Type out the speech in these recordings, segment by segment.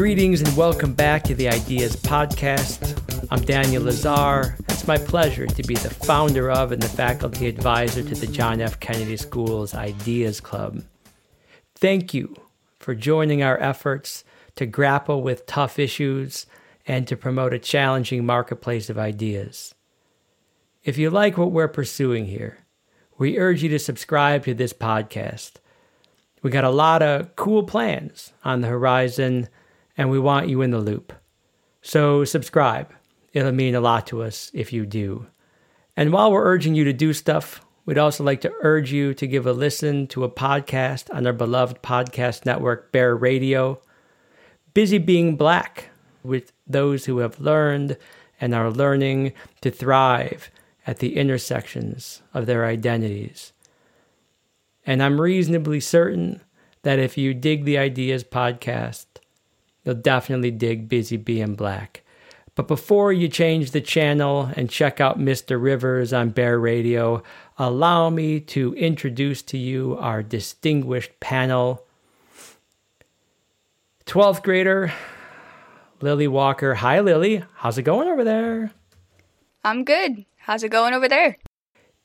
Greetings and welcome back to the Ideas Podcast. I'm Daniel Lazar. It's my pleasure to be the founder of and the faculty advisor to the John F. Kennedy School's Ideas Club. Thank you for joining our efforts to grapple with tough issues and to promote a challenging marketplace of ideas. If you like what we're pursuing here, we urge you to subscribe to this podcast. We got a lot of cool plans on the horizon, and we want you in the loop. So, subscribe. It'll mean a lot to us if you do. And while we're urging you to do stuff, we'd also like to urge you to give a listen to a podcast on our beloved podcast network, Bear Radio. Busy Being Black, with those who have learned and are learning to thrive at the intersections of their identities. And I'm reasonably certain that if you dig the Ideas podcast, you'll definitely dig Busy Being Black. But before you change the channel and check out Mr. Rivers on Bear Radio, allow me to introduce to you our distinguished panel. 12th grader Lily Walker. Hi, Lily. How's it going over there? I'm good. How's it going over there?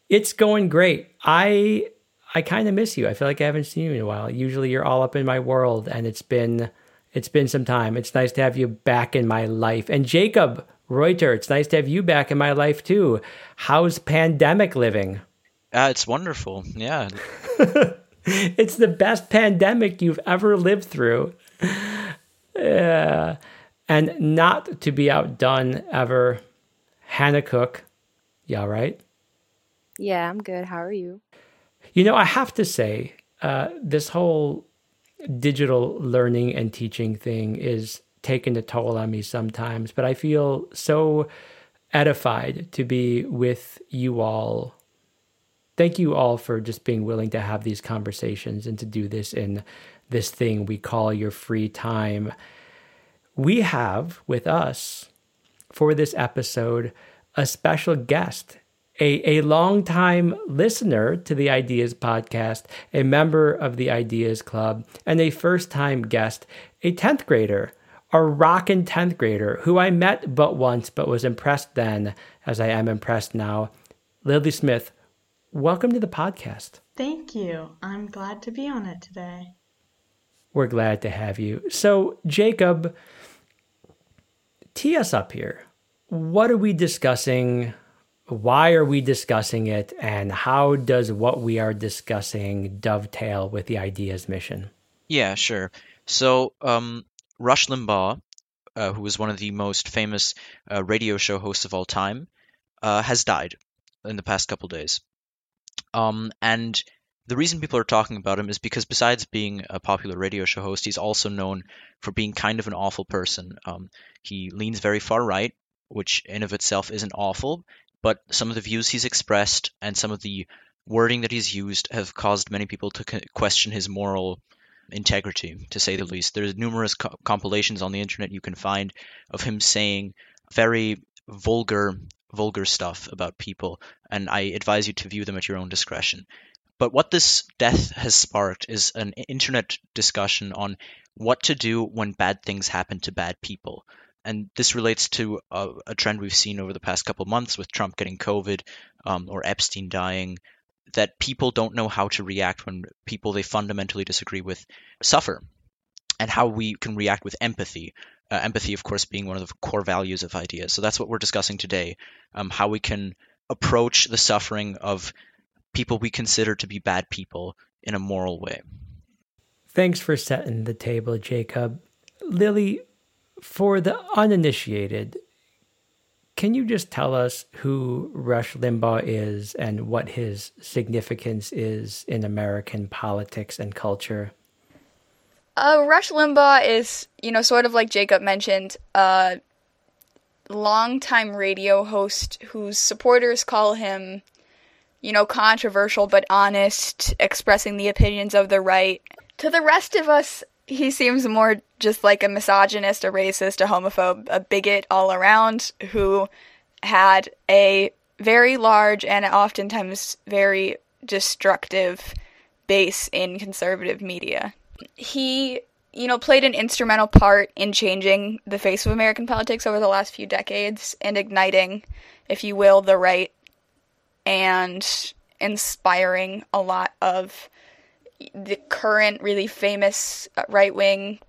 It's going great. I I kind of miss you. I feel like I haven't seen you in a while. Usually you're all up in my world and it's been it's been some time. It's nice to have you back in my life. And Jacob Reuter, it's nice to have you back in my life too. How's pandemic living? Uh, it's wonderful. Yeah. it's the best pandemic you've ever lived through. Yeah. And not to be outdone ever, Hannah Cook. You all right? Yeah, I'm good. How are you? You know, I have to say, uh, this whole digital learning and teaching thing is taking a toll on me sometimes, but I feel so edified to be with you all. Thank you all for just being willing to have these conversations and to do this in this thing we call your free time. We have with us for this episode a special guest, a, a longtime listener to the Ideas podcast, a member of the Ideas Club, and a first time guest, a 10th grader, a rockin' 10th grader who I met but once but was impressed then, as I am impressed now. Lily Smith, welcome to the podcast. Thank you. I'm glad to be on it today. We're glad to have you. So, Jacob, tee us up here what are we discussing? Why are we discussing it? And how does what we are discussing dovetail with the ideas mission? Yeah, sure. So, um, Rush Limbaugh, uh, who was one of the most famous uh, radio show hosts of all time, uh, has died in the past couple days. Um, and the reason people are talking about him is because besides being a popular radio show host, he's also known for being kind of an awful person. Um, he leans very far right, which in of itself isn't awful, but some of the views he's expressed and some of the wording that he's used have caused many people to question his moral integrity, to say the least. There's numerous co- compilations on the internet you can find of him saying very vulgar, vulgar stuff about people, and I advise you to view them at your own discretion. But what this death has sparked is an internet discussion on what to do when bad things happen to bad people and this relates to a, a, trend we've seen over the past couple months with Trump getting COVID um, or Epstein dying, that people don't know how to react when people they fundamentally disagree with suffer, and how we can react with empathy. Uh, empathy, of course, being one of the core values of ideas. So that's what we're discussing today: um, how we can approach the suffering of people we consider to be bad people in a moral way. Thanks for setting the table, Jacob. Lily, for the uninitiated, can you just tell us who Rush Limbaugh is and what his significance is in American politics and culture? Uh, Rush Limbaugh is, you know, sort of like Jacob mentioned, a longtime radio host whose supporters call him, you know, controversial but honest, expressing the opinions of the right. To the rest of us, he seems more just like a misogynist, a racist, a homophobe, a bigot all around who had a very large and oftentimes very destructive base in conservative media. He you know, played an instrumental part in changing the face of American politics over the last few decades and igniting, if you will, the right and inspiring a lot of the current really famous uh, right wing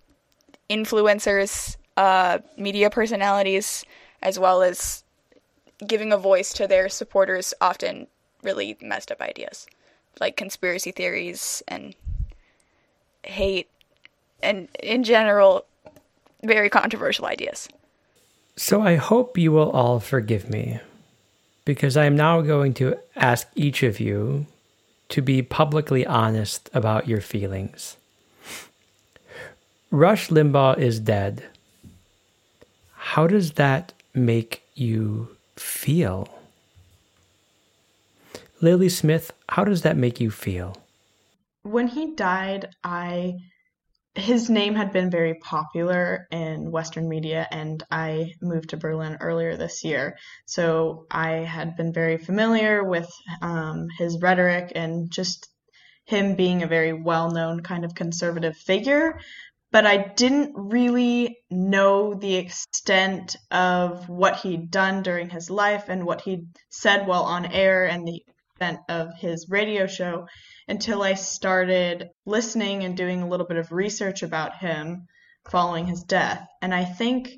influencers, uh, media personalities, as well as giving a voice to their supporters, often really messed up ideas like conspiracy theories and hate and in general very controversial ideas. So I hope you will all forgive me because I am now going to ask each of you to be publicly honest about your feelings. Rush Limbaugh is dead. How does that make you feel? Lily Smith, how does that make you feel? When he died, I his name had been very popular in Western media, and I moved to Berlin earlier this year. So I had been very familiar with um, his rhetoric and just him being a very well known kind of conservative figure. But I didn't really know the extent of what he'd done during his life and what he'd said while on air and the extent of his radio show until I started listening and doing a little bit of research about him following his death. And I think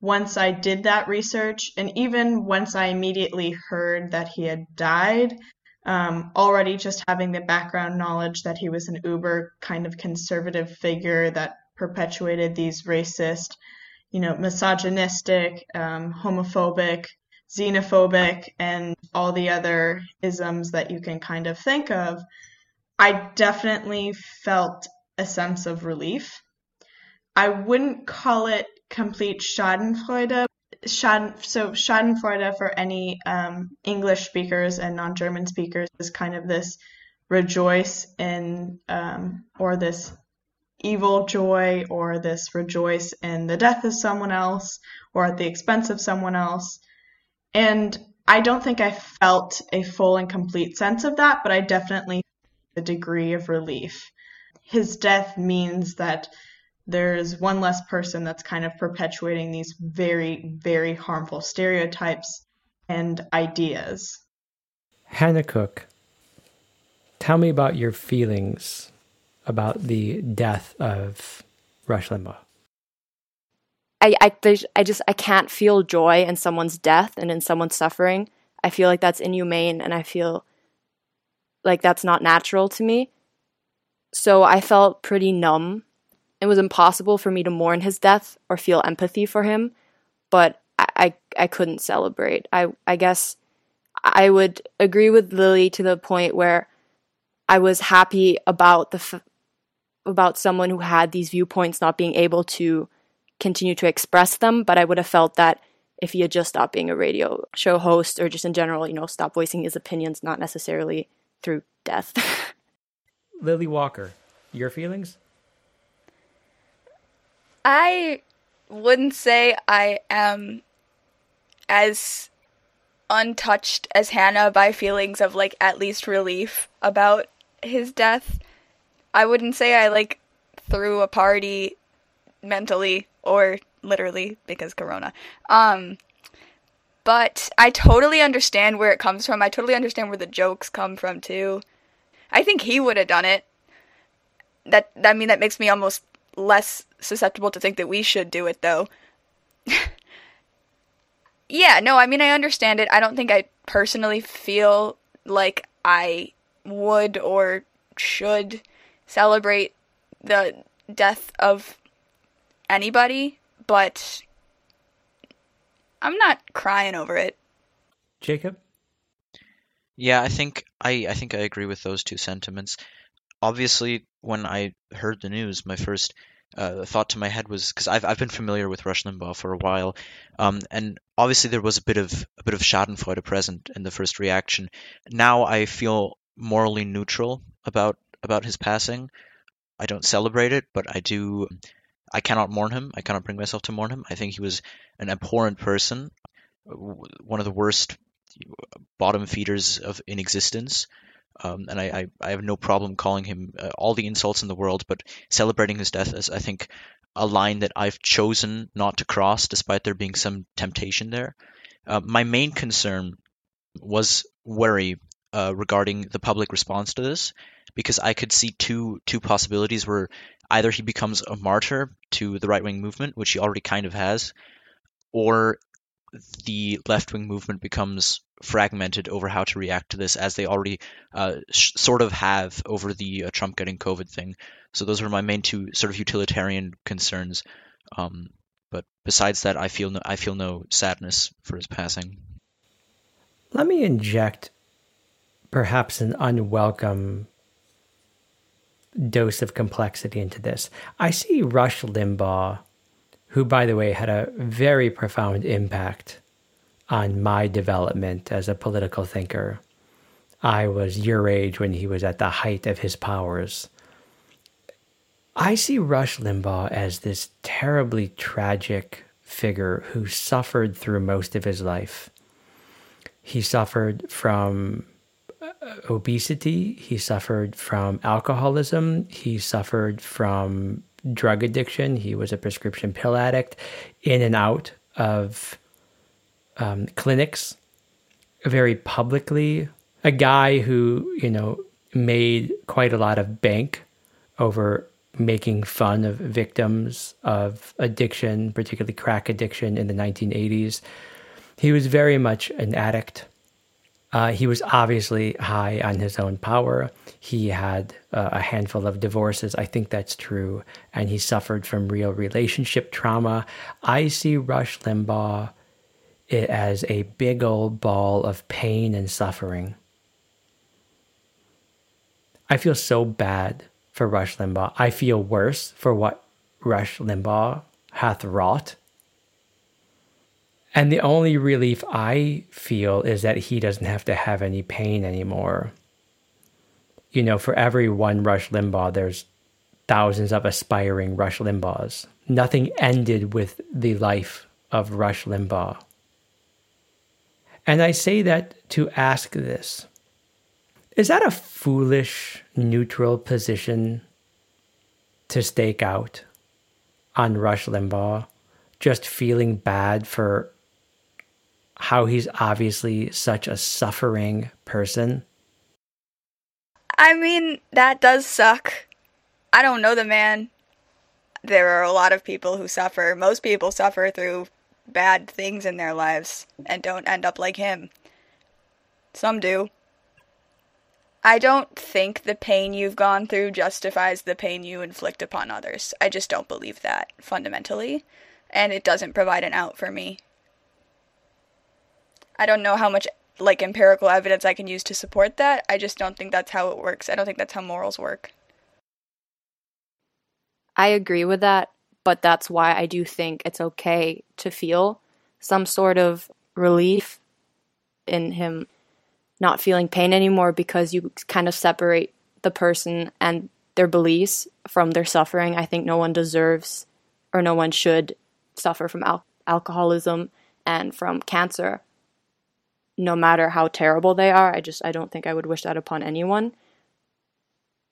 once I did that research, and even once I immediately heard that he had died, um, already just having the background knowledge that he was an uber kind of conservative figure that perpetuated these racist, you know, misogynistic, um, homophobic, xenophobic, and all the other isms that you can kind of think of. I definitely felt a sense of relief. I wouldn't call it complete Schadenfreude. Schaden, so Schadenfreude for any um, English speakers and non-German speakers is kind of this rejoice in um, or this evil joy or this rejoice in the death of someone else or at the expense of someone else. And I don't think I felt a full and complete sense of that, but I definitely a degree of relief. His death means that there's one less person that's kind of perpetuating these very, very harmful stereotypes and ideas. Hannah Cook, tell me about your feelings about the death of Rush Limbaugh. I, I, I just I can't feel joy in someone's death and in someone's suffering. I feel like that's inhumane, and I feel like that's not natural to me. So I felt pretty numb. It was impossible for me to mourn his death or feel empathy for him, but I, I, I couldn't celebrate. I, I guess I would agree with Lily to the point where I was happy about the f- about someone who had these viewpoints not being able to continue to express them, but I would have felt that if he had just stopped being a radio show host or just in general, you know, stop voicing his opinions, not necessarily through death. Lily Walker, your feelings? I wouldn't say I am as untouched as Hannah by feelings of like at least relief about his death. I wouldn't say I like threw a party mentally or literally because corona. Um but I totally understand where it comes from. I totally understand where the jokes come from too. I think he would have done it. That I mean that makes me almost less susceptible to think that we should do it though. yeah, no, I mean I understand it. I don't think I personally feel like I would or should celebrate the death of anybody, but I'm not crying over it. Jacob? Yeah, I think I, I think I agree with those two sentiments. Obviously, when I heard the news, my first uh, thought to my head was because I've I've been familiar with Rush Limbaugh for a while, um, and obviously there was a bit of a bit of Schadenfreude present in the first reaction. Now I feel morally neutral about about his passing. I don't celebrate it, but I do I cannot mourn him. I cannot bring myself to mourn him. I think he was an abhorrent person, one of the worst bottom feeders of in existence. Um, and I, I, I, have no problem calling him uh, all the insults in the world, but celebrating his death is, I think, a line that I've chosen not to cross, despite there being some temptation there. Uh, my main concern was worry uh, regarding the public response to this, because I could see two two possibilities where either he becomes a martyr to the right wing movement, which he already kind of has, or the left wing movement becomes fragmented over how to react to this, as they already uh, sh- sort of have over the uh, Trump getting COVID thing. So those were my main two sort of utilitarian concerns. Um, but besides that, I feel no, I feel no sadness for his passing. Let me inject perhaps an unwelcome dose of complexity into this. I see Rush Limbaugh, who, by the way, had a very profound impact on my development as a political thinker. I was your age when he was at the height of his powers. I see Rush Limbaugh as this terribly tragic figure who suffered through most of his life. He suffered from obesity, he suffered from alcoholism, he suffered from drug addiction, he was a prescription pill addict, in and out of um, clinics very publicly. A guy who, you know, made quite a lot of bank over making fun of victims of addiction, particularly crack addiction in the 1980s. He was very much an addict. Uh, he was obviously high on his own power. He had uh, a handful of divorces. I think that's true. And he suffered from real relationship trauma. I see Rush Limbaugh as a big old ball of pain and suffering. I feel so bad for Rush Limbaugh. I feel worse for what Rush Limbaugh hath wrought and the only relief I feel is that he doesn't have to have any pain anymore. You know, for every one Rush Limbaugh, there's thousands of aspiring Rush Limbaughs. Nothing ended with the life of Rush Limbaugh. And I say that to ask this Is that a foolish, neutral position to stake out on Rush Limbaugh? Just feeling bad for how he's obviously such a suffering person? I mean, that does suck. I don't know the man. There are a lot of people who suffer. Most people suffer through bad things in their lives and don't end up like him. Some do. I don't think the pain you've gone through justifies the pain you inflict upon others. I just don't believe that fundamentally, and it doesn't provide an out for me. I don't know how much like empirical evidence I can use to support that. I just don't think that's how it works. I don't think that's how morals work. I agree with that, but that's why I do think it's okay to feel some sort of relief in him not feeling pain anymore because you kind of separate the person and their beliefs from their suffering. I think no one deserves or no one should suffer from al- alcoholism and from cancer no matter how terrible they are. I just I don't think I would wish that upon anyone.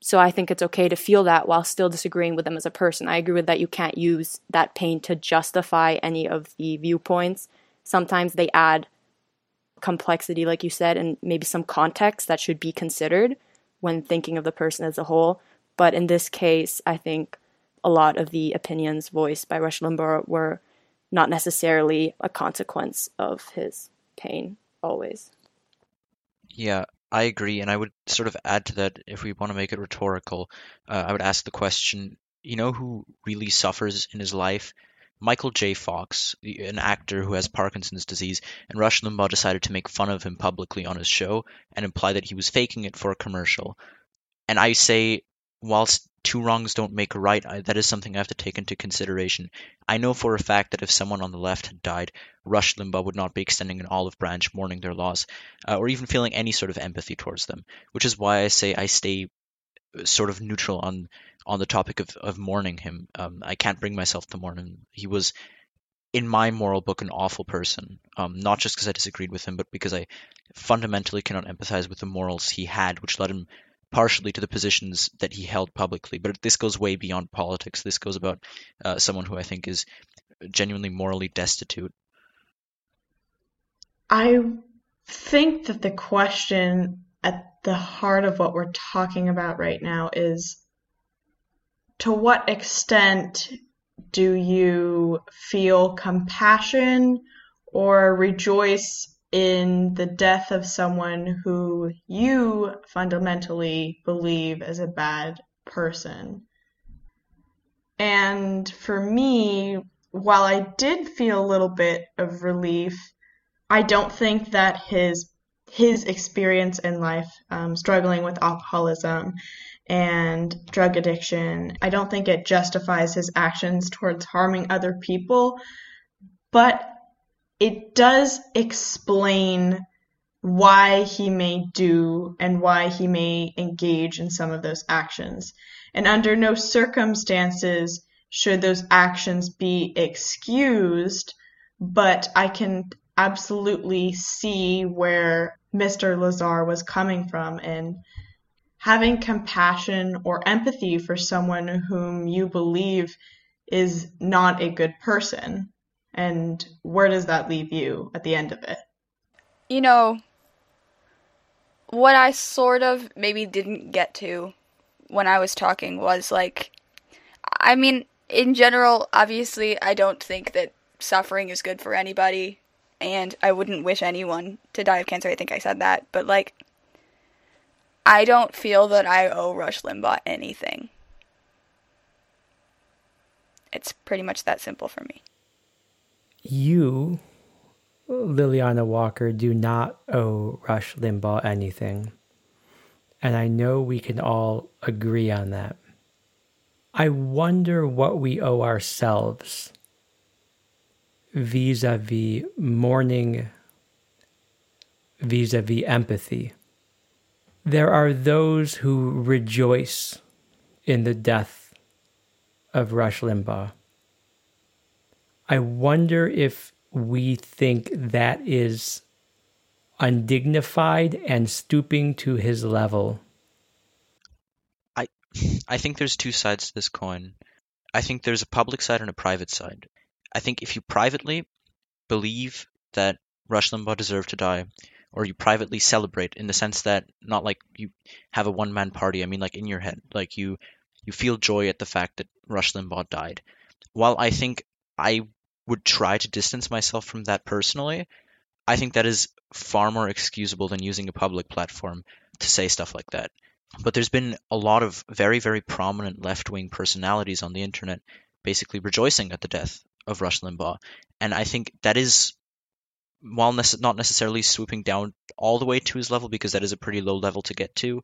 So I think it's okay to feel that while still disagreeing with them as a person. I agree with that you can't use that pain to justify any of the viewpoints. Sometimes they add complexity like you said and maybe some context that should be considered when thinking of the person as a whole. But in this case, I think a lot of the opinions voiced by Rush Limbaugh were not necessarily a consequence of his pain always. Yeah, I agree, and I would sort of add to that if we want to make it rhetorical. Uh, I would ask the question: You know who really suffers in his life? Michael J. Fox, an actor who has Parkinson's disease, and Rush Limbaugh decided to make fun of him publicly on his show and imply that he was faking it for a commercial. And I say, whilst two wrongs don't make a right, I, that is something I have to take into consideration. I know for a fact that if someone on the left had died, Rush Limbaugh would not be extending an olive branch mourning their loss, uh, or even feeling any sort of empathy towards them, which is why I say I stay uh, sort of neutral on on the topic of, of mourning him. Um, I can't bring myself to mourn him. He was in my moral book, an awful person. Um, not just because I disagreed with him, but because I fundamentally cannot empathize with the morals he had, which led him partially to the positions that he held publicly. But this goes way beyond politics. This goes about uh, someone who I think is genuinely morally destitute. I think that the question at the heart of what we're talking about right now is to what extent do you feel compassion or rejoice in the death of someone who you fundamentally believe is a bad person? And for me, while I did feel a little bit of relief, I don't think that his his experience in life, um, struggling with alcoholism and drug addiction. I don't think it justifies his actions towards harming other people, but it does explain why he may do and why he may engage in some of those actions. And under no circumstances should those actions be excused, but I can absolutely see where Mr. Lazar was coming from and having compassion or empathy for someone whom you believe is not a good person. And where does that leave you at the end of it? You know, what I sort of maybe didn't get to when I was talking was like, I mean, in general, obviously, I don't think that suffering is good for anybody, and I wouldn't wish anyone to die of cancer. I think I said that, but like, I don't feel that I owe Rush Limbaugh anything. It's pretty much that simple for me. You, Liliana Walker, do not owe Rush Limbaugh anything. And I know we can all agree on that. I wonder what we owe ourselves vis a vis mourning, vis a vis empathy there are those who rejoice in the death of Rush Limbaugh. I wonder if we think that is undignified and stooping to his level. I I think there's two sides to this coin. I think there's a public side and a private side. I think if you privately believe that Rush Limbaugh deserved to die, or you privately celebrate in the sense that not like you have a one man party. I mean, like in your head, like you you feel joy at the fact that Rush Limbaugh died. While I think I would try to distance myself from that personally, I think that is far more excusable than using a public platform to say stuff like that. But there's been a lot of very, very prominent left wing personalities on the internet basically rejoicing at the death of Rush Limbaugh. And I think that is while not necessarily swooping down all the way to his level because that is a pretty low level to get to,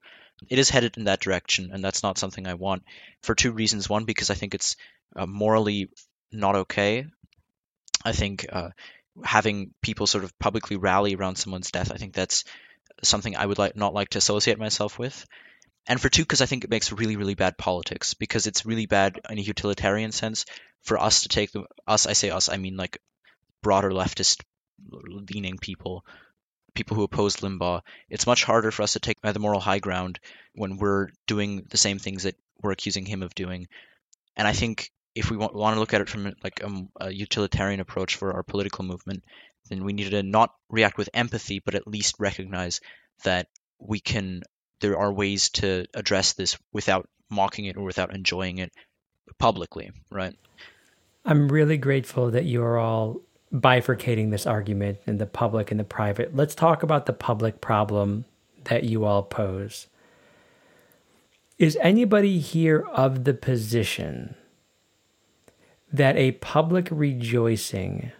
it is headed in that direction, and that's not something I want for two reasons. One, because I think it's uh, morally not okay. I think uh, having people sort of publicly rally around someone's death, I think that's something I would like not like to associate myself with. And for two, because I think it makes really, really bad politics because it's really bad in a utilitarian sense for us to take the us. I say us, I mean like broader leftist leaning people, people who oppose Limbaugh, it's much harder for us to take the moral high ground when we're doing the same things that we're accusing him of doing. And I think if we want, want to look at it from like a, a utilitarian approach for our political movement, then we need to not react with empathy, but at least recognize that we can. There are ways to address this without mocking it or without enjoying it publicly, right? I'm really grateful that you are all bifurcating this argument in the public and the private, let's talk about the public problem that you all pose. Is anybody here of the position that a public rejoicing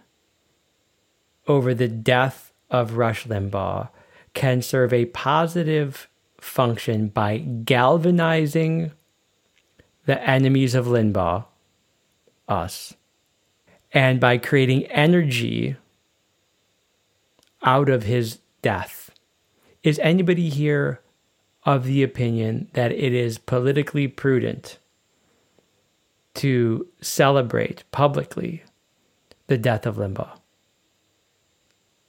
over the death of Rush Limbaugh can serve a positive function by galvanizing the enemies of Limbaugh, us, and by creating energy out of his death. Is anybody here of the opinion that it is politically prudent to celebrate publicly the death of Limbaugh?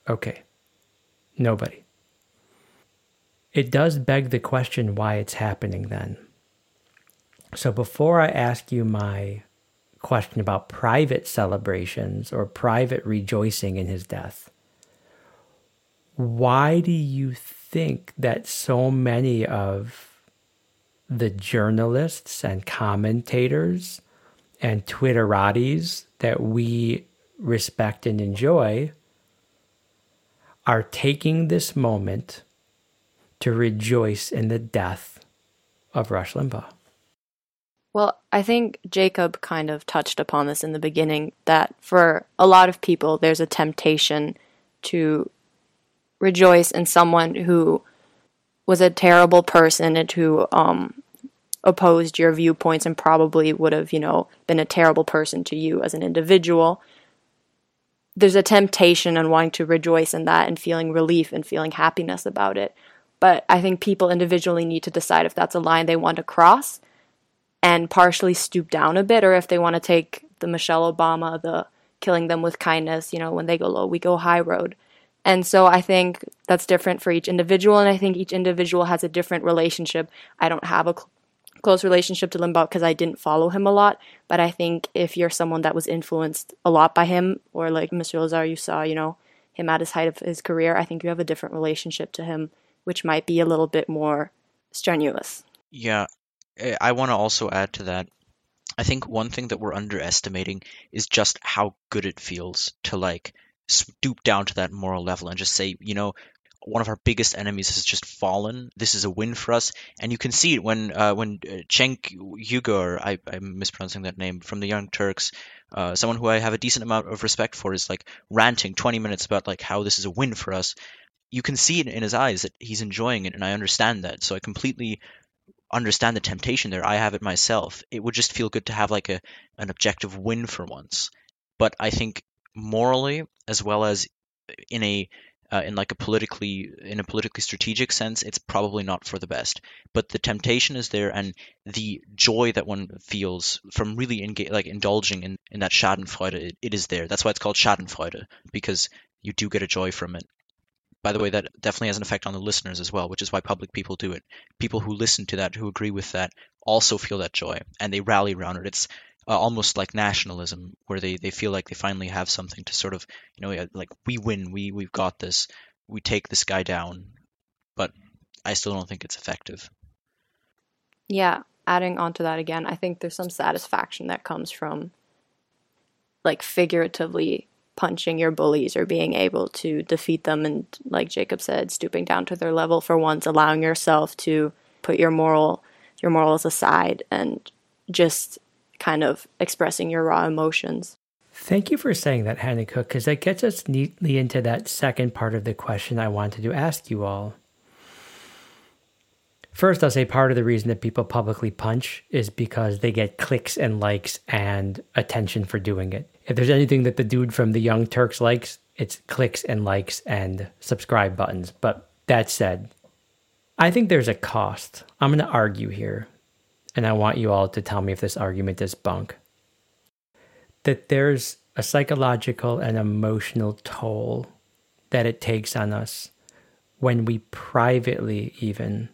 Okay. Nobody. It does beg the question why it's happening then. So before I ask you my question about private celebrations or private rejoicing in his death, why do you think that so many of the journalists and commentators and Twitterati's that we respect and enjoy are taking this moment to rejoice in the death of Rush Limbaugh? Well, I think Jacob kind of touched upon this in the beginning that for a lot of people, there's a temptation to rejoice in someone who was a terrible person and who um, opposed your viewpoints and probably would have, you know, been a terrible person to you as an individual. There's a temptation and wanting to rejoice in that and feeling relief and feeling happiness about it. But I think people individually need to decide if that's a line they want to cross and partially stoop down a bit, or if they want to take the Michelle Obama, the killing them with kindness, you know, when they go low, we go high road. And so I think that's different for each individual, and I think each individual has a different relationship. I don't have a cl- close relationship to Limbaugh because I didn't follow him a lot, but I think if you're someone that was influenced a lot by him, or like Monsieur Lazar, you saw, you know, him at his height of his career, I think you have a different relationship to him, which might be a little bit more strenuous. Yeah, I want to also add to that. I think one thing that we're underestimating is just how good it feels to like stoop down to that moral level and just say, you know, one of our biggest enemies has just fallen. This is a win for us, and you can see it when uh, when uh, Cenk Uygur, I, I'm mispronouncing that name, from the Young Turks, uh, someone who I have a decent amount of respect for, is like ranting 20 minutes about like how this is a win for us. You can see it in his eyes that he's enjoying it, and I understand that. So I completely understand the temptation there. I have it myself. It would just feel good to have like a an objective win for once. But I think morally as well as in a uh, in like a politically in a politically strategic sense it's probably not for the best. But the temptation is there and the joy that one feels from really like indulging in, in that schadenfreude it, it is there. That's why it's called schadenfreude because you do get a joy from it. By the way that definitely has an effect on the listeners as well which is why public people do it. People who listen to that who agree with that also feel that joy and they rally around it. It's uh, almost like nationalism, where they, they feel like they finally have something to sort of, you know, like we win, we we've got this, we take this guy down, but I still don't think it's effective. Yeah, adding on to that again, I think there's some satisfaction that comes from like figuratively punching your bullies or being able to defeat them and like Jacob said, stooping down to their level for once, allowing yourself to put your moral your morals aside and just kind of expressing your raw emotions. Thank you for saying that, Hannah Cook, because that gets us neatly into that second part of the question I wanted to ask you all. First, I'll say part of the reason that people publicly punch is because they get clicks and likes and attention for doing it. If there's anything that the dude from the Young Turks likes, it's clicks and likes and subscribe buttons. But that said, I think there's a cost. I'm going to argue here and I want you all to tell me if this argument is bunk, that there's a psychological and emotional toll that it takes on us when we privately even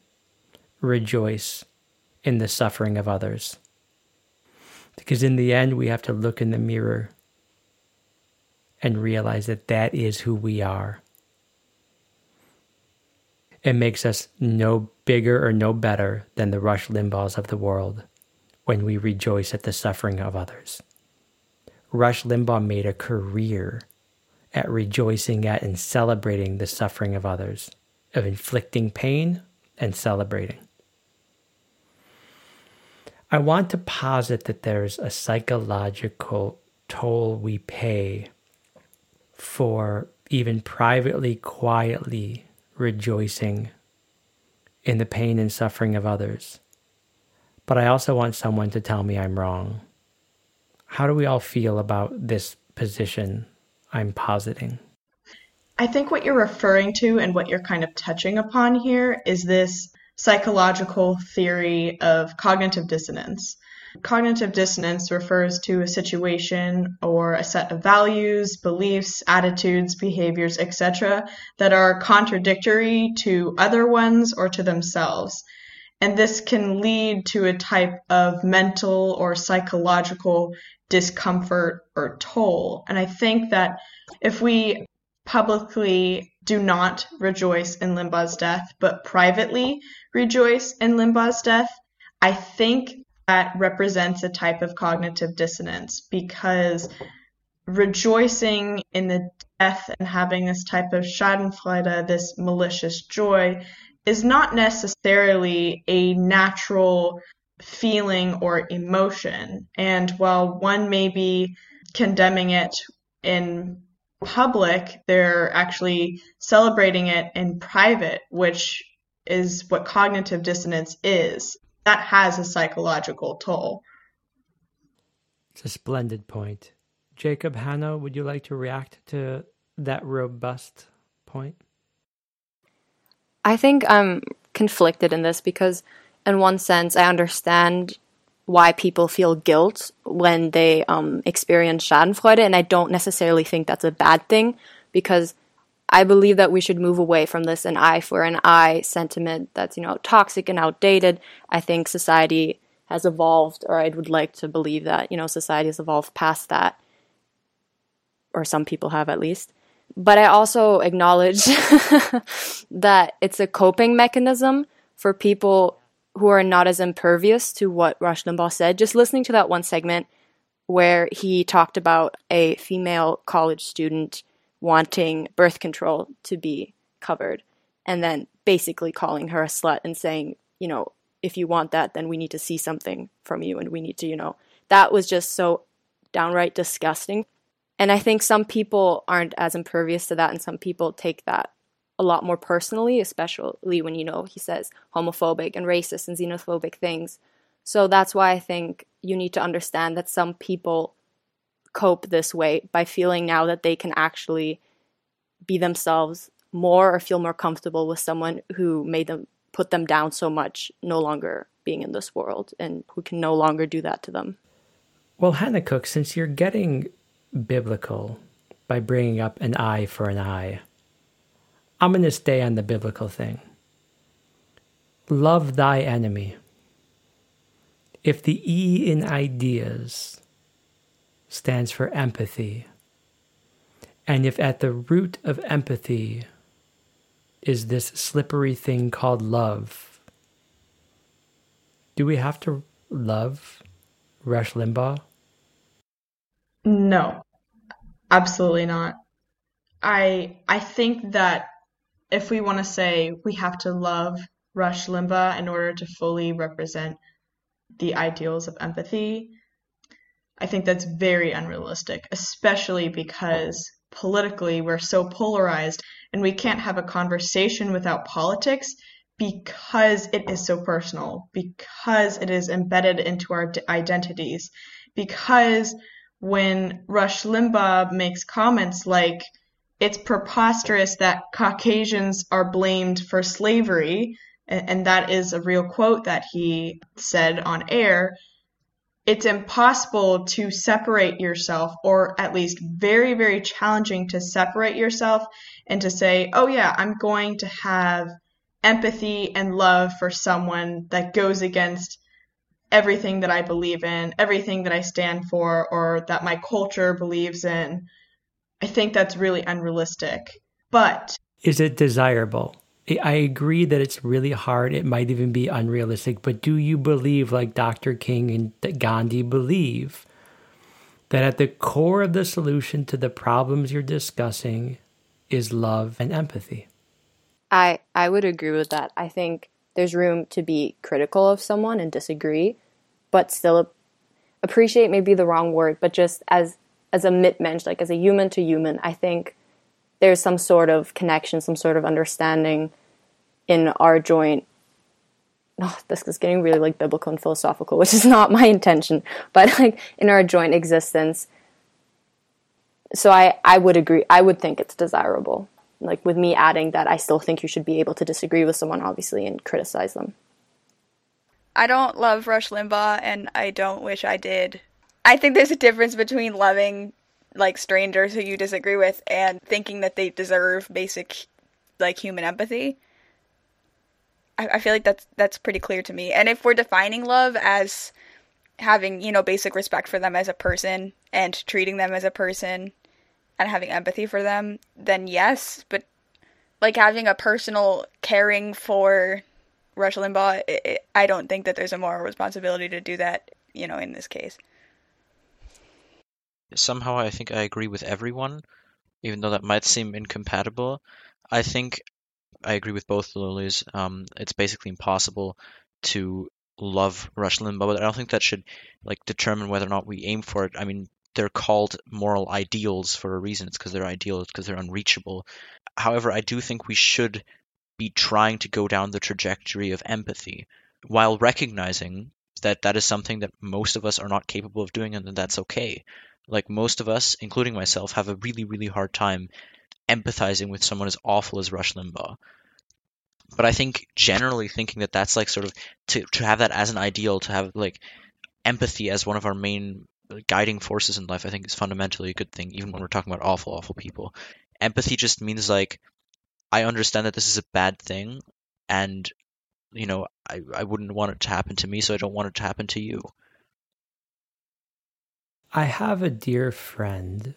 rejoice in the suffering of others. Because in the end, we have to look in the mirror and realize that that is who we are. It makes us no bigger or no better than the Rush Limbaughs of the world when we rejoice at the suffering of others. Rush Limbaugh made a career at rejoicing at and celebrating the suffering of others, of inflicting pain and celebrating. I want to posit that there's a psychological toll we pay for even privately, quietly rejoicing in the pain and suffering of others. But I also want someone to tell me I'm wrong. How do we all feel about this position I'm positing? I think what you're referring to and what you're kind of touching upon here is this psychological theory of cognitive dissonance, Cognitive dissonance refers to a situation or a set of values, beliefs, attitudes, behaviors, etc., that are contradictory to other ones or to themselves. And this can lead to a type of mental or psychological discomfort or toll. And I think that if we publicly do not rejoice in Limbaugh's death, but privately rejoice in Limbaugh's death, I think that represents a type of cognitive dissonance because rejoicing in the death and having this type of schadenfreude, this malicious joy, is not necessarily a natural feeling or emotion. And while one may be condemning it in public, they're actually celebrating it in private, which is what cognitive dissonance is. That has a psychological toll. It's a splendid point. Jacob, Hannah, would you like to react to that robust point? I think I'm conflicted in this because, in one sense, I understand why people feel guilt when they um, experience Schadenfreude, and I don't necessarily think that's a bad thing because I believe that we should move away from this an eye for an eye sentiment that's you know toxic and outdated. I think society has evolved, or I would like to believe that you know society has evolved past that, or some people have at least. But I also acknowledge that it's a coping mechanism for people who are not as impervious to what Rush Limbaugh said. Just listening to that one segment where he talked about a female college student wanting birth control to be covered and then basically calling her a slut and saying, you know, if you want that, then we need to see something from you and we need to, you know, that was just so downright disgusting. And I think some people aren't as impervious to that, and some people take that a lot more personally, especially when, you know, he says homophobic and racist and xenophobic things. So that's why I think you need to understand that some people cope this way by feeling now that they can actually be themselves more or feel more comfortable with someone who made them put them down so much no longer being in this world and who can no longer do that to them. Well, Hannah Cook, since you're getting biblical by bringing up an eye for an eye. I'm going to stay on the biblical thing. Love thy enemy. If the E in ideas stands for empathy, and if at the root of empathy is this slippery thing called love, do we have to love Rush Limbaugh? No, absolutely not. I I think that if we want to say we have to love Rush Limbaugh in order to fully represent the ideals of empathy, I think that's very unrealistic, especially because politically we're so polarized and we can't have a conversation without politics because it is so personal, because it is embedded into our identities, because when Rush Limbaugh makes comments like, it's preposterous that Caucasians are blamed for slavery, and that is a real quote that he said on air. It's impossible to separate yourself, or at least very, very challenging to separate yourself and to say, oh, yeah, I'm going to have empathy and love for someone that goes against everything that I believe in, everything that I stand for, or that my culture believes in. I think that's really unrealistic. But is it desirable? I agree that it's really hard. It might even be unrealistic. But do you believe, like Dr. King and Gandhi believe, that at the core of the solution to the problems you're discussing is love and empathy? I, I would agree with that. I think there's room to be critical of someone and disagree, but still appreciate may be the wrong word, but just as as a mitmensch, like as a human to human, I think there's some sort of connection, some sort of understanding in our joint. Oh, this is getting really like biblical and philosophical, which is not my intention, but like in our joint existence. So I, I would agree. I would think it's desirable like with me adding that I still think you should be able to disagree with someone, obviously, and criticize them. I don't love Rush Limbaugh, and I don't wish I did. I think there's a difference between loving like strangers who you disagree with and thinking that they deserve basic like human empathy. I, I feel like that's that's pretty clear to me. And if we're defining love as having you know basic respect for them as a person and treating them as a person and having empathy for them, then yes. But like having a personal caring for Rush Limbaugh, it, it, I don't think that there's a moral responsibility to do that. You know, in this case. Somehow, I think I agree with everyone, even though that might seem incompatible. I think I agree with both lilies. Um, it's basically impossible to love Rush Limbaugh, but I don't think that should like determine whether or not we aim for it. I mean, they're called moral ideals for a reason. It's because they're ideal. It's because they're unreachable. However, I do think we should be trying to go down the trajectory of empathy while recognizing that that is something that most of us are not capable of doing and that that's okay. Like most of us, including myself, have a really, really hard time empathizing with someone as awful as Rush Limbaugh. But I think generally thinking that that's like sort of to, to have that as an ideal, to have like empathy as one of our main guiding forces in life, I think is fundamentally a good thing, even when we're talking about awful, awful people. Empathy just means like, I understand that this is a bad thing, and you know, I, I wouldn't want it to happen to me, so I don't want it to happen to you. I have a dear friend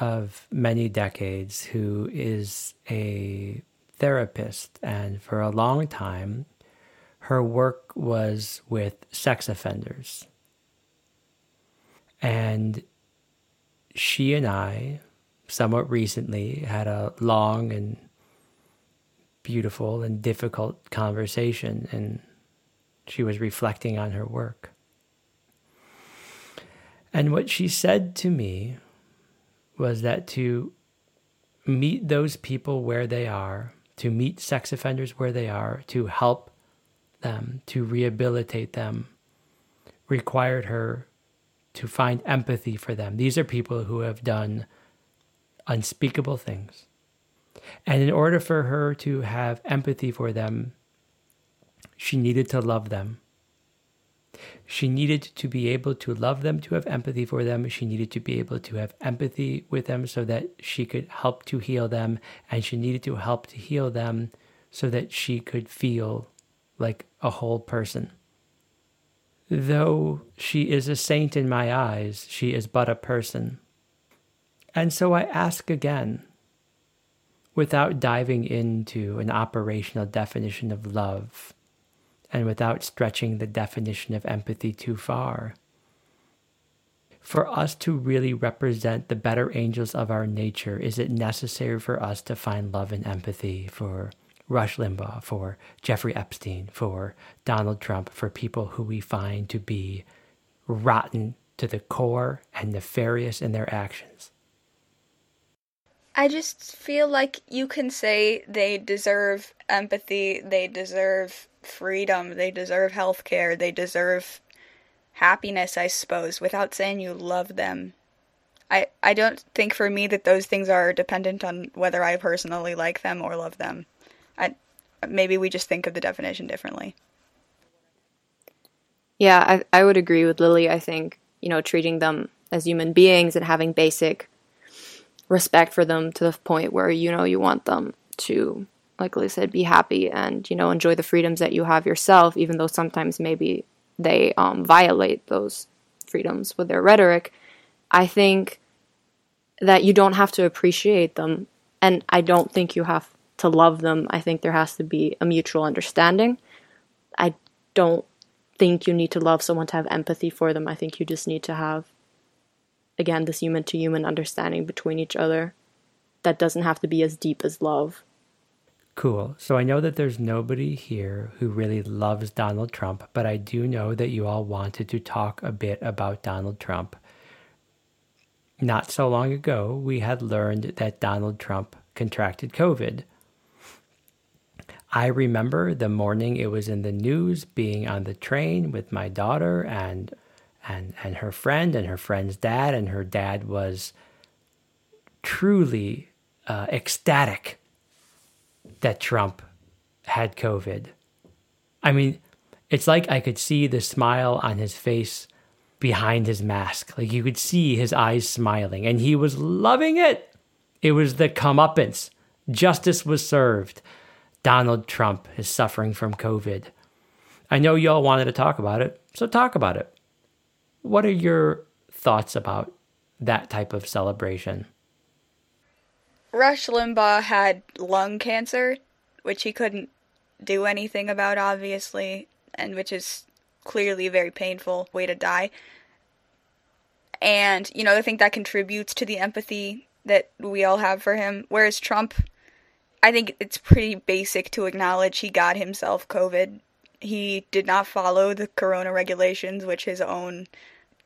of many decades who is a therapist, and for a long time, her work was with sex offenders. And she and I, somewhat recently, had a long and beautiful and difficult conversation, and she was reflecting on her work. And what she said to me was that to meet those people where they are, to meet sex offenders where they are, to help them, to rehabilitate them, required her to find empathy for them. These are people who have done unspeakable things. And in order for her to have empathy for them, she needed to love them. She needed to be able to love them, to have empathy for them. She needed to be able to have empathy with them so that she could help to heal them. And she needed to help to heal them so that she could feel like a whole person. Though she is a saint in my eyes, she is but a person. And so I ask again, without diving into an operational definition of love and without stretching the definition of empathy too far. For us to really represent the better angels of our nature, is it necessary for us to find love and empathy for Rush Limbaugh, for Jeffrey Epstein, for Donald Trump, for people who we find to be rotten to the core and nefarious in their actions? I just feel like you can say they deserve empathy, they deserve freedom, they deserve health care, they deserve happiness, I suppose, without saying you love them. I, I don't think for me that those things are dependent on whether I personally like them or love them. I, maybe we just think of the definition differently. Yeah, I, I would agree with Lily. I think, you know, treating them as human beings and having basic respect for them to the point where, you know, you want them to like Liz said, be happy and you know enjoy the freedoms that you have yourself, even though sometimes maybe they um, violate those freedoms with their rhetoric. I think that you don't have to appreciate them, and I don't think you have to love them. I think there has to be a mutual understanding. I don't think you need to love someone to have empathy for them. I think you just need to have, again, this human to human understanding between each other that doesn't have to be as deep as love. Cool. So I know that there's nobody here who really loves Donald Trump, but I do know that you all wanted to talk a bit about Donald Trump. Not so long ago, we had learned that Donald Trump contracted COVID. I remember the morning it was in the news being on the train with my daughter and and and her friend and her friend's dad and her dad was truly uh, ecstatic that Trump had COVID. I mean, It's like I could see the smile on his face behind his mask. Like you could see his eyes smiling, and he was loving it. It was the comeuppance. Justice was served. Donald Trump is suffering from COVID. I know y'all wanted to talk about it, so talk about it. What are your thoughts about that type of celebration? Rush Limbaugh had lung cancer, which he couldn't do anything about, obviously, and which is clearly a very painful way to die. And, you know, I think that contributes to the empathy that we all have for him. Whereas Trump, I think it's pretty basic to acknowledge he got himself COVID. He did not follow the corona regulations, which his own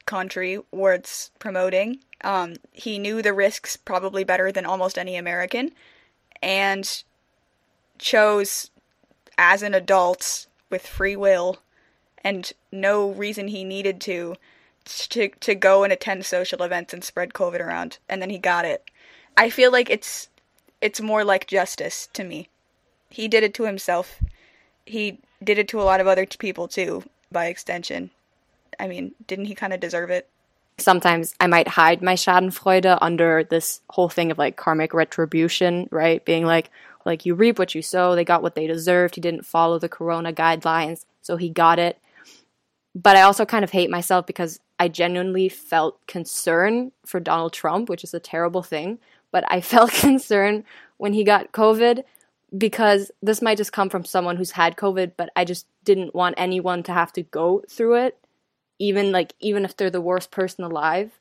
country was promoting. Um, he knew the risks probably better than almost any American and chose, as an adult with free will and no reason he needed to, to, to go and attend social events and spread COVID around. And then he got it. I feel like it's it's more like justice to me. He did it to himself. He did it to a lot of other people too, by extension. I mean, didn't he kind of deserve it? Sometimes I might hide my Schadenfreude under this whole thing of like karmic retribution, right? Being like, like you reap what you sow. They got what they deserved. He didn't follow the corona guidelines, so he got it. But I also kind of hate myself because I genuinely felt concern for Donald Trump, which is a terrible thing. But I felt concern when he got COVID because this might just come from someone who's had COVID, but I just didn't want anyone to have to go through it even like even if they're the worst person alive.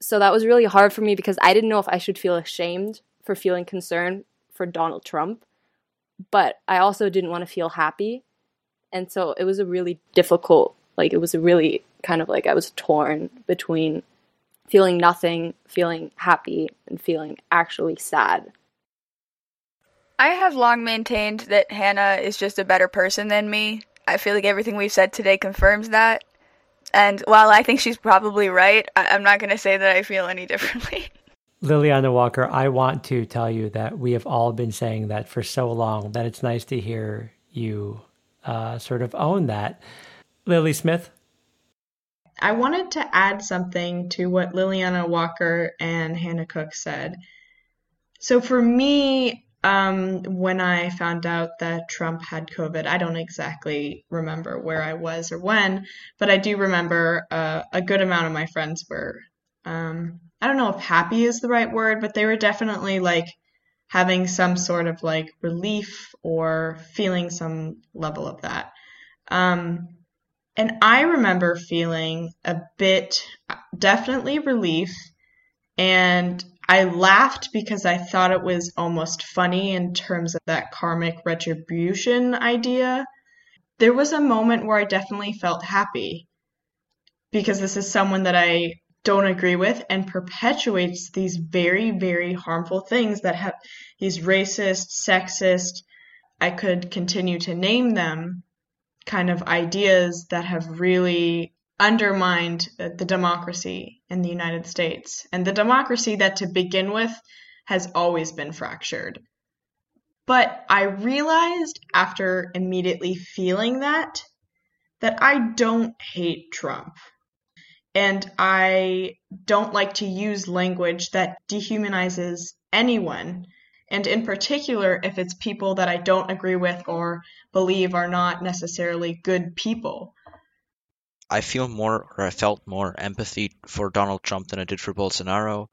So that was really hard for me because I didn't know if I should feel ashamed for feeling concern for Donald Trump, but I also didn't want to feel happy. And so it was a really difficult like it was a really kind of like I was torn between feeling nothing, feeling happy, and feeling actually sad. I have long maintained that Hannah is just a better person than me. I feel like everything we've said today confirms that. And while I think she's probably right, I- am not going to say that I feel any differently. Liliana Walker, I want to tell you that we have all been saying that for so long that it's nice to hear you uh, sort of own that. Lily Smith? I wanted to add something to what Liliana Walker and Hannah Cook said. So for me, um, when I found out that Trump had COVID, I don't exactly remember where I was or when, but I do remember uh, a good amount of my friends were, um, I don't know if happy is the right word, but they were definitely like having some sort of like relief or feeling some level of that. Um, and I remember feeling a bit, definitely relief and I laughed because I thought it was almost funny in terms of that karmic retribution idea. There was a moment where I definitely felt happy because this is someone that I don't agree with and perpetuates these very, very harmful things that have these racist, sexist, I could continue to name them kind of ideas that have really undermined uh, the democracy in the United States. And the democracy that, to begin with, has always been fractured. But I realized after immediately feeling that, that I don't hate Trump. And I don't like to use language that dehumanizes anyone. And in particular, if it's people that I don't agree with or believe are not necessarily good people. I feel more, or I felt more empathy for Donald Trump than I did for Bolsonaro,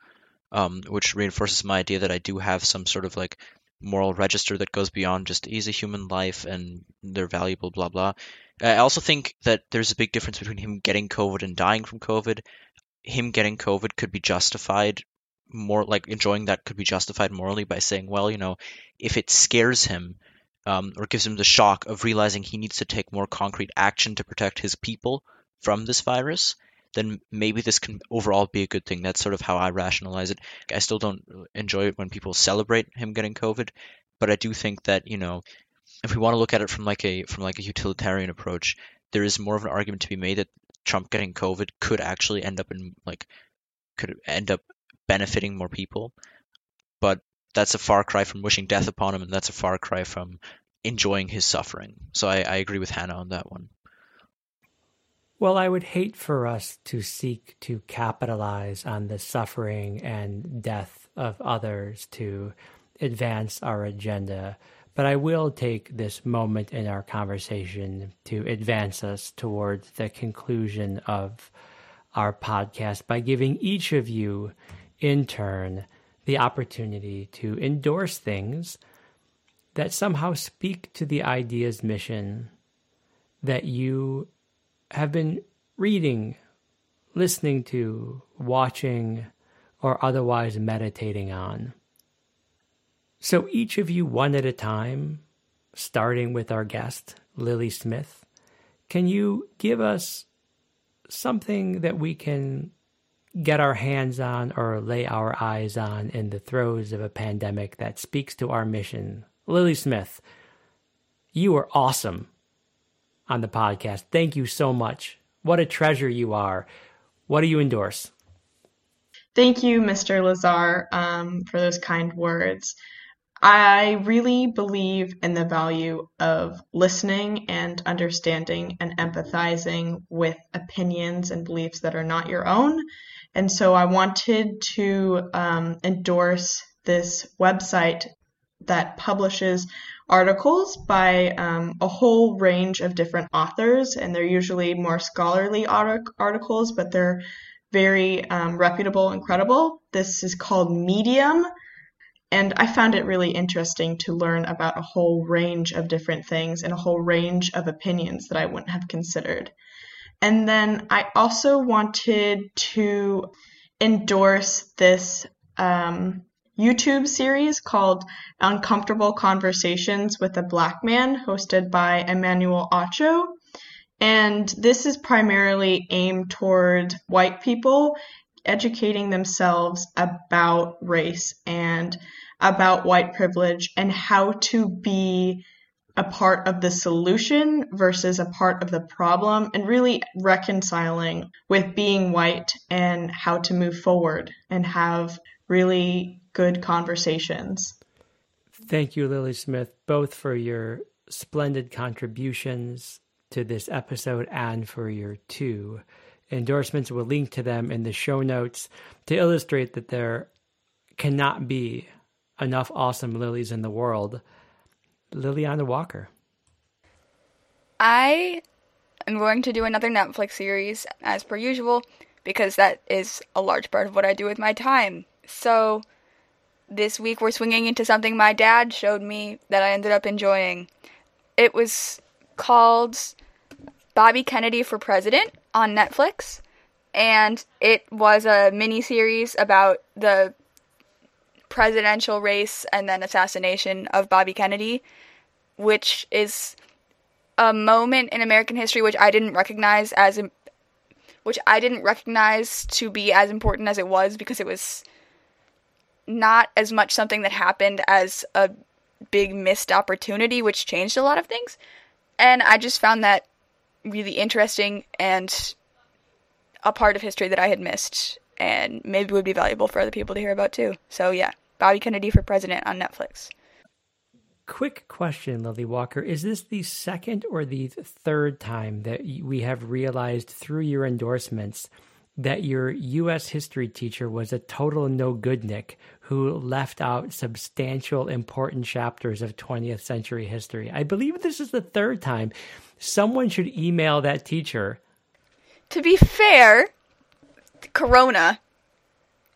um, which reinforces my idea that I do have some sort of like moral register that goes beyond just he's a human life and they're valuable, blah blah. I also think that there's a big difference between him getting COVID and dying from COVID. Him getting COVID could be justified more like enjoying that could be justified morally by saying, well, you know, if it scares him um, or gives him the shock of realizing he needs to take more concrete action to protect his people, from this virus, then maybe this can overall be a good thing. That's sort of how I rationalize it. I still don't enjoy it when people celebrate him getting COVID, but I do think that you know, if we want to look at it from like a from like a utilitarian approach, there is more of an argument to be made that Trump getting COVID could actually end up in like could end up benefiting more people, but that's a far cry from wishing death upon him, and that's a far cry from enjoying his suffering. So I, I agree with Hannah on that one. Well, I would hate for us to seek to capitalize on the suffering and death of others to advance our agenda, but I will take this moment in our conversation to advance us towards the conclusion of our podcast by giving each of you, in turn, the opportunity to endorse things that somehow speak to the idea's mission that you have been reading, listening to, watching, or otherwise meditating on. So each of you, one at a time, starting with our guest, Lily Smith, can you give us something that we can get our hands on or lay our eyes on in the throes of a pandemic that speaks to our mission? Lily Smith, you are awesome on the podcast. Thank you so much. What a treasure you are. What do you endorse? Thank you, Mr. Lazar, um, for those kind words. I really believe in the value of listening and understanding and empathizing with opinions and beliefs that are not your own. And so I wanted to um, endorse this website that publishes articles by um, a whole range of different authors, and they're usually more scholarly articles, but they're very um, reputable and credible. This is called Medium, and I found it really interesting to learn about a whole range of different things and a whole range of opinions that I wouldn't have considered. And then I also wanted to endorse this um, YouTube series called Uncomfortable Conversations with a Black Man, hosted by Emmanuel Acho. And this is primarily aimed toward white people educating themselves about race and about white privilege and how to be a part of the solution versus a part of the problem and really reconciling with being white and how to move forward and have really good conversations. Thank you, Lily Smith, both for your splendid contributions to this episode and for your two endorsements. We'll link to them in the show notes to illustrate that there cannot be enough awesome lilies in the world. Liliana Walker. I am going to do another Netflix series as per usual because that is a large part of what I do with my time. So this week we're swinging into something my dad showed me that I ended up enjoying. It was called Bobby Kennedy for President on Netflix, and it was a mini series about the presidential race and then assassination of Bobby Kennedy, which is a moment in American history which I didn't recognize as which I didn't recognize to be as important as it was because it was not as much something that happened as a big missed opportunity which changed a lot of things. And I just found that really interesting and a part of history that I had missed and maybe would be valuable for other people to hear about too. So yeah, Bobby Kennedy for President on Netflix. Quick question, Lily Walker. Is this the second or the third time that we have realized through your endorsements that your U.S. history teacher was a total no good Nick who left out substantial important chapters of 20th century history? I believe this is the third time. Someone should email that teacher. To be fair, Corona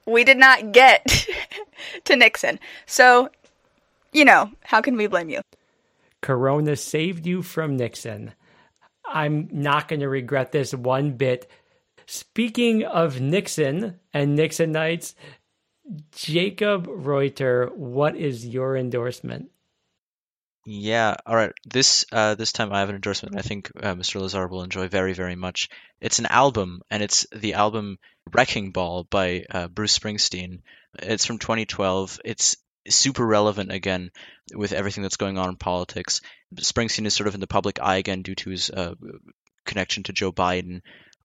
we did not get to Nixon. So, you know, how can we blame you? Corona saved you from Nixon. I'm not going to regret this one bit. Speaking of Nixon and Nixonites, Jacob Reuter, what is your endorsement? Yeah, all right. This uh, this time I have an endorsement I think uh, Mr. Lazar will enjoy very, very much. It's an album, and it's the album Wrecking Ball by uh, Bruce Springsteen. It's from 2012. It's super relevant again with everything that's going on in politics. Springsteen is sort of in the public eye again due to his uh, connection to Joe Biden.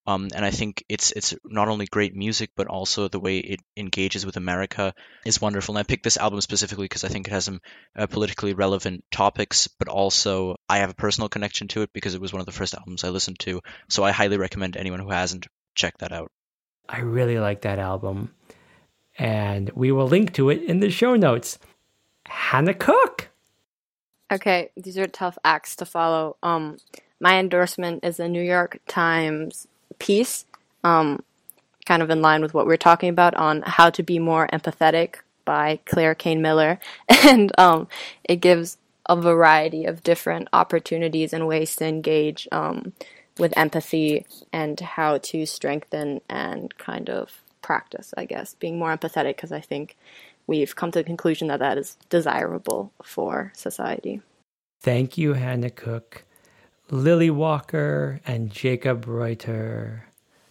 Um, and I think it's it's not only great music, but also the way it engages with America is wonderful. And I picked this album specifically because I think it has some uh, politically relevant topics, but also I have a personal connection to it because it was one of the first albums I listened to. So I highly recommend anyone who hasn't check that out. I really like that album, and we will link to it in the show notes. Hannah Cook. Okay, these are tough acts to follow. Um, my endorsement is the New York Times piece, um, kind of in line with what we are talking about on how to be more empathetic by Claire Cain Miller, and um, it gives a variety of different opportunities and ways to engage um, with empathy and how to strengthen and kind of practice, I guess, being more empathetic because I think we've come to the conclusion that that is desirable for society. Thank you, Hannah Cook. Lily Walker and Jacob Reuter,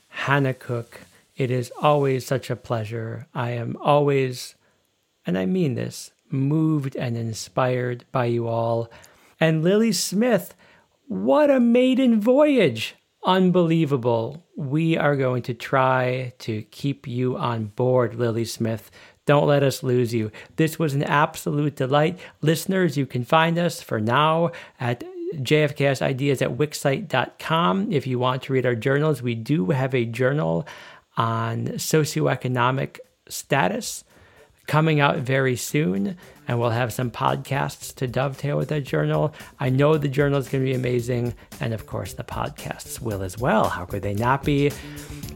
Hannah Cook, it is always such a pleasure. I am always, and I mean this, moved and inspired by you all. And Lily Smith, what a maiden voyage! Unbelievable. We are going to try to keep you on board, Lily Smith. Don't let us lose you. This was an absolute delight. Listeners, you can find us for now at JFKS ideas at wixsite.com. If you want to read our journals, we do have a journal on socioeconomic status coming out very soon, and we'll have some podcasts to dovetail with that journal. I know the journal is going to be amazing, and of course, the podcasts will as well. How could they not be?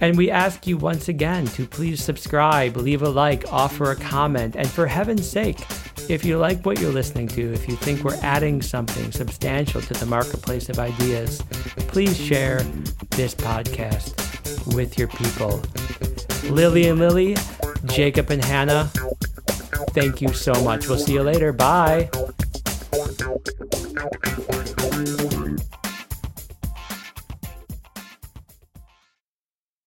And we ask you once again to please subscribe, leave a like, offer a comment, and for heaven's sake, if you like what you're listening to, if you think we're adding something substantial to the marketplace of ideas, please share this podcast with your people. Lily and Lily, Jacob and Hannah, thank you so much. We'll see you later. Bye.